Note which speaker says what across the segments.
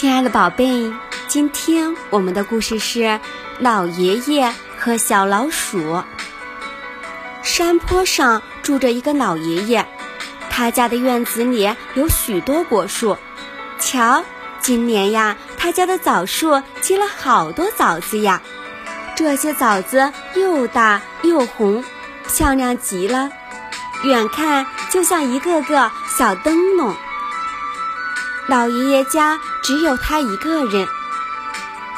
Speaker 1: 亲爱的宝贝，今天我们的故事是老爷爷和小老鼠。山坡上住着一个老爷爷，他家的院子里有许多果树。瞧，今年呀，他家的枣树结了好多枣子呀。这些枣子又大又红，漂亮极了，远看就像一个个小灯笼。老爷爷家只有他一个人，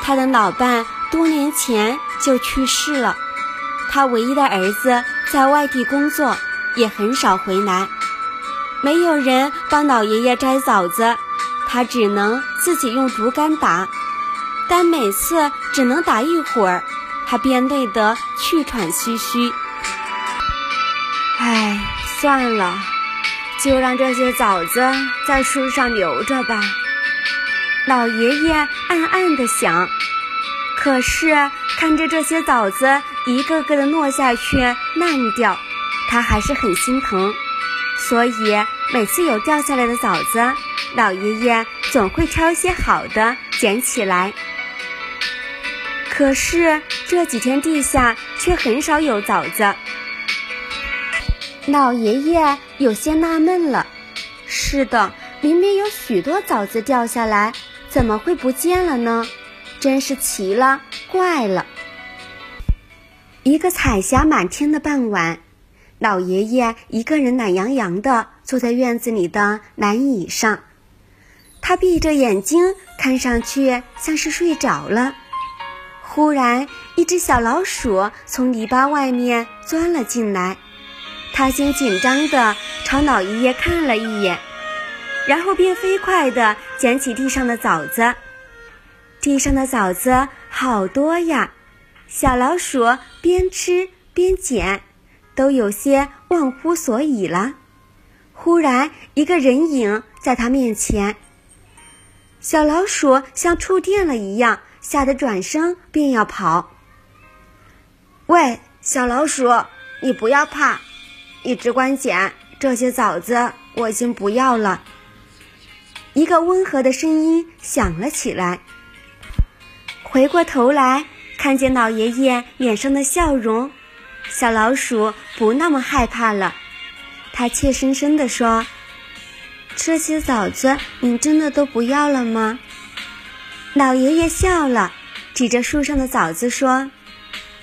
Speaker 1: 他的老伴多年前就去世了，他唯一的儿子在外地工作，也很少回来，没有人帮老爷爷摘枣子，他只能自己用竹竿打，但每次只能打一会儿，他便累得气喘吁吁。唉，算了。就让这些枣子在树上留着吧，老爷爷暗暗地想。可是看着这些枣子一个个的落下去烂掉，他还是很心疼。所以每次有掉下来的枣子，老爷爷总会挑些好的捡起来。可是这几天地下却很少有枣子。老爷爷有些纳闷了。是的，明明有许多枣子掉下来，怎么会不见了呢？真是奇了怪了。一个彩霞满天的傍晚，老爷爷一个人懒洋洋地坐在院子里的蓝椅上，他闭着眼睛，看上去像是睡着了。忽然，一只小老鼠从篱笆外面钻了进来。他先紧张地朝老爷爷看了一眼，然后便飞快地捡起地上的枣子。地上的枣子好多呀！小老鼠边吃边捡，都有些忘乎所以了。忽然，一个人影在他面前，小老鼠像触电了一样，吓得转身便要跑。喂，小老鼠，你不要怕！你只管捡这些枣子，我已经不要了。一个温和的声音响了起来。回过头来，看见老爷爷脸上的笑容，小老鼠不那么害怕了。它怯生生地说：“这些枣子，你真的都不要了吗？”老爷爷笑了，指着树上的枣子说：“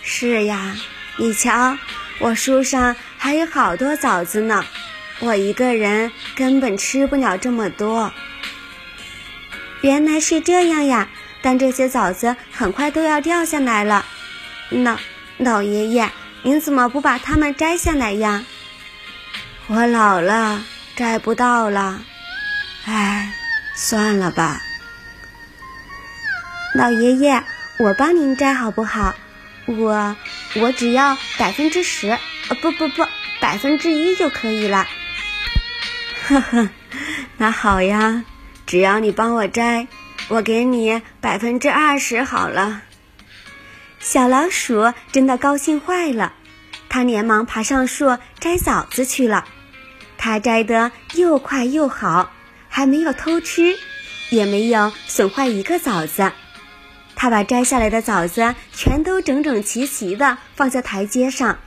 Speaker 1: 是呀，你瞧。”我树上还有好多枣子呢，我一个人根本吃不了这么多。原来是这样呀，但这些枣子很快都要掉下来了。老老爷爷，您怎么不把它们摘下来呀？我老了，摘不到了。唉，算了吧。老爷爷，我帮您摘好不好？我我只要百分之十，呃不不不，百分之一就可以了。呵呵，那好呀，只要你帮我摘，我给你百分之二十好了。小老鼠真的高兴坏了，它连忙爬上树摘枣子去了。它摘得又快又好，还没有偷吃，也没有损坏一个枣子。他把摘下来的枣子全都整整齐齐地放在台阶上，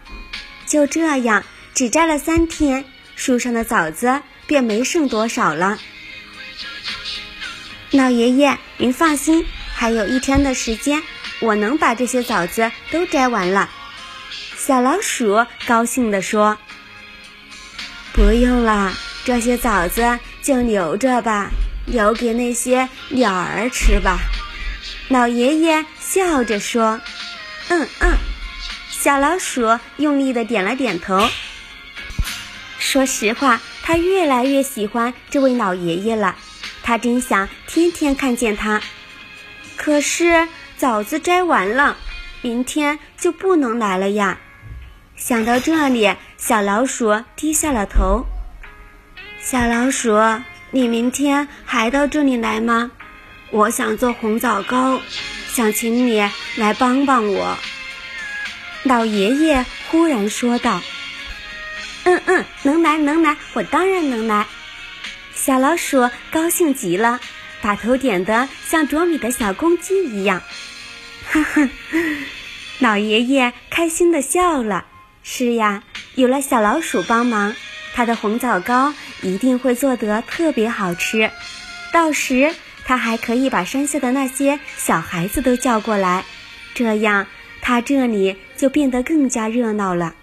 Speaker 1: 就这样，只摘了三天，树上的枣子便没剩多少了。老爷爷，您放心，还有一天的时间，我能把这些枣子都摘完了。小老鼠高兴地说：“不用了，这些枣子就留着吧，留给那些鸟儿吃吧。”老爷爷笑着说：“嗯嗯。”小老鼠用力的点了点头。说实话，他越来越喜欢这位老爷爷了。他真想天天看见他。可是枣子摘完了，明天就不能来了呀。想到这里，小老鼠低下了头。小老鼠，你明天还到这里来吗？我想做红枣糕，想请你来帮帮我。”老爷爷忽然说道。“嗯嗯，能来能来，我当然能来。”小老鼠高兴极了，把头点得像啄米的小公鸡一样。哈哈，老爷爷开心的笑了。是呀，有了小老鼠帮忙，他的红枣糕一定会做得特别好吃。到时他还可以把山下的那些小孩子都叫过来，这样他这里就变得更加热闹了。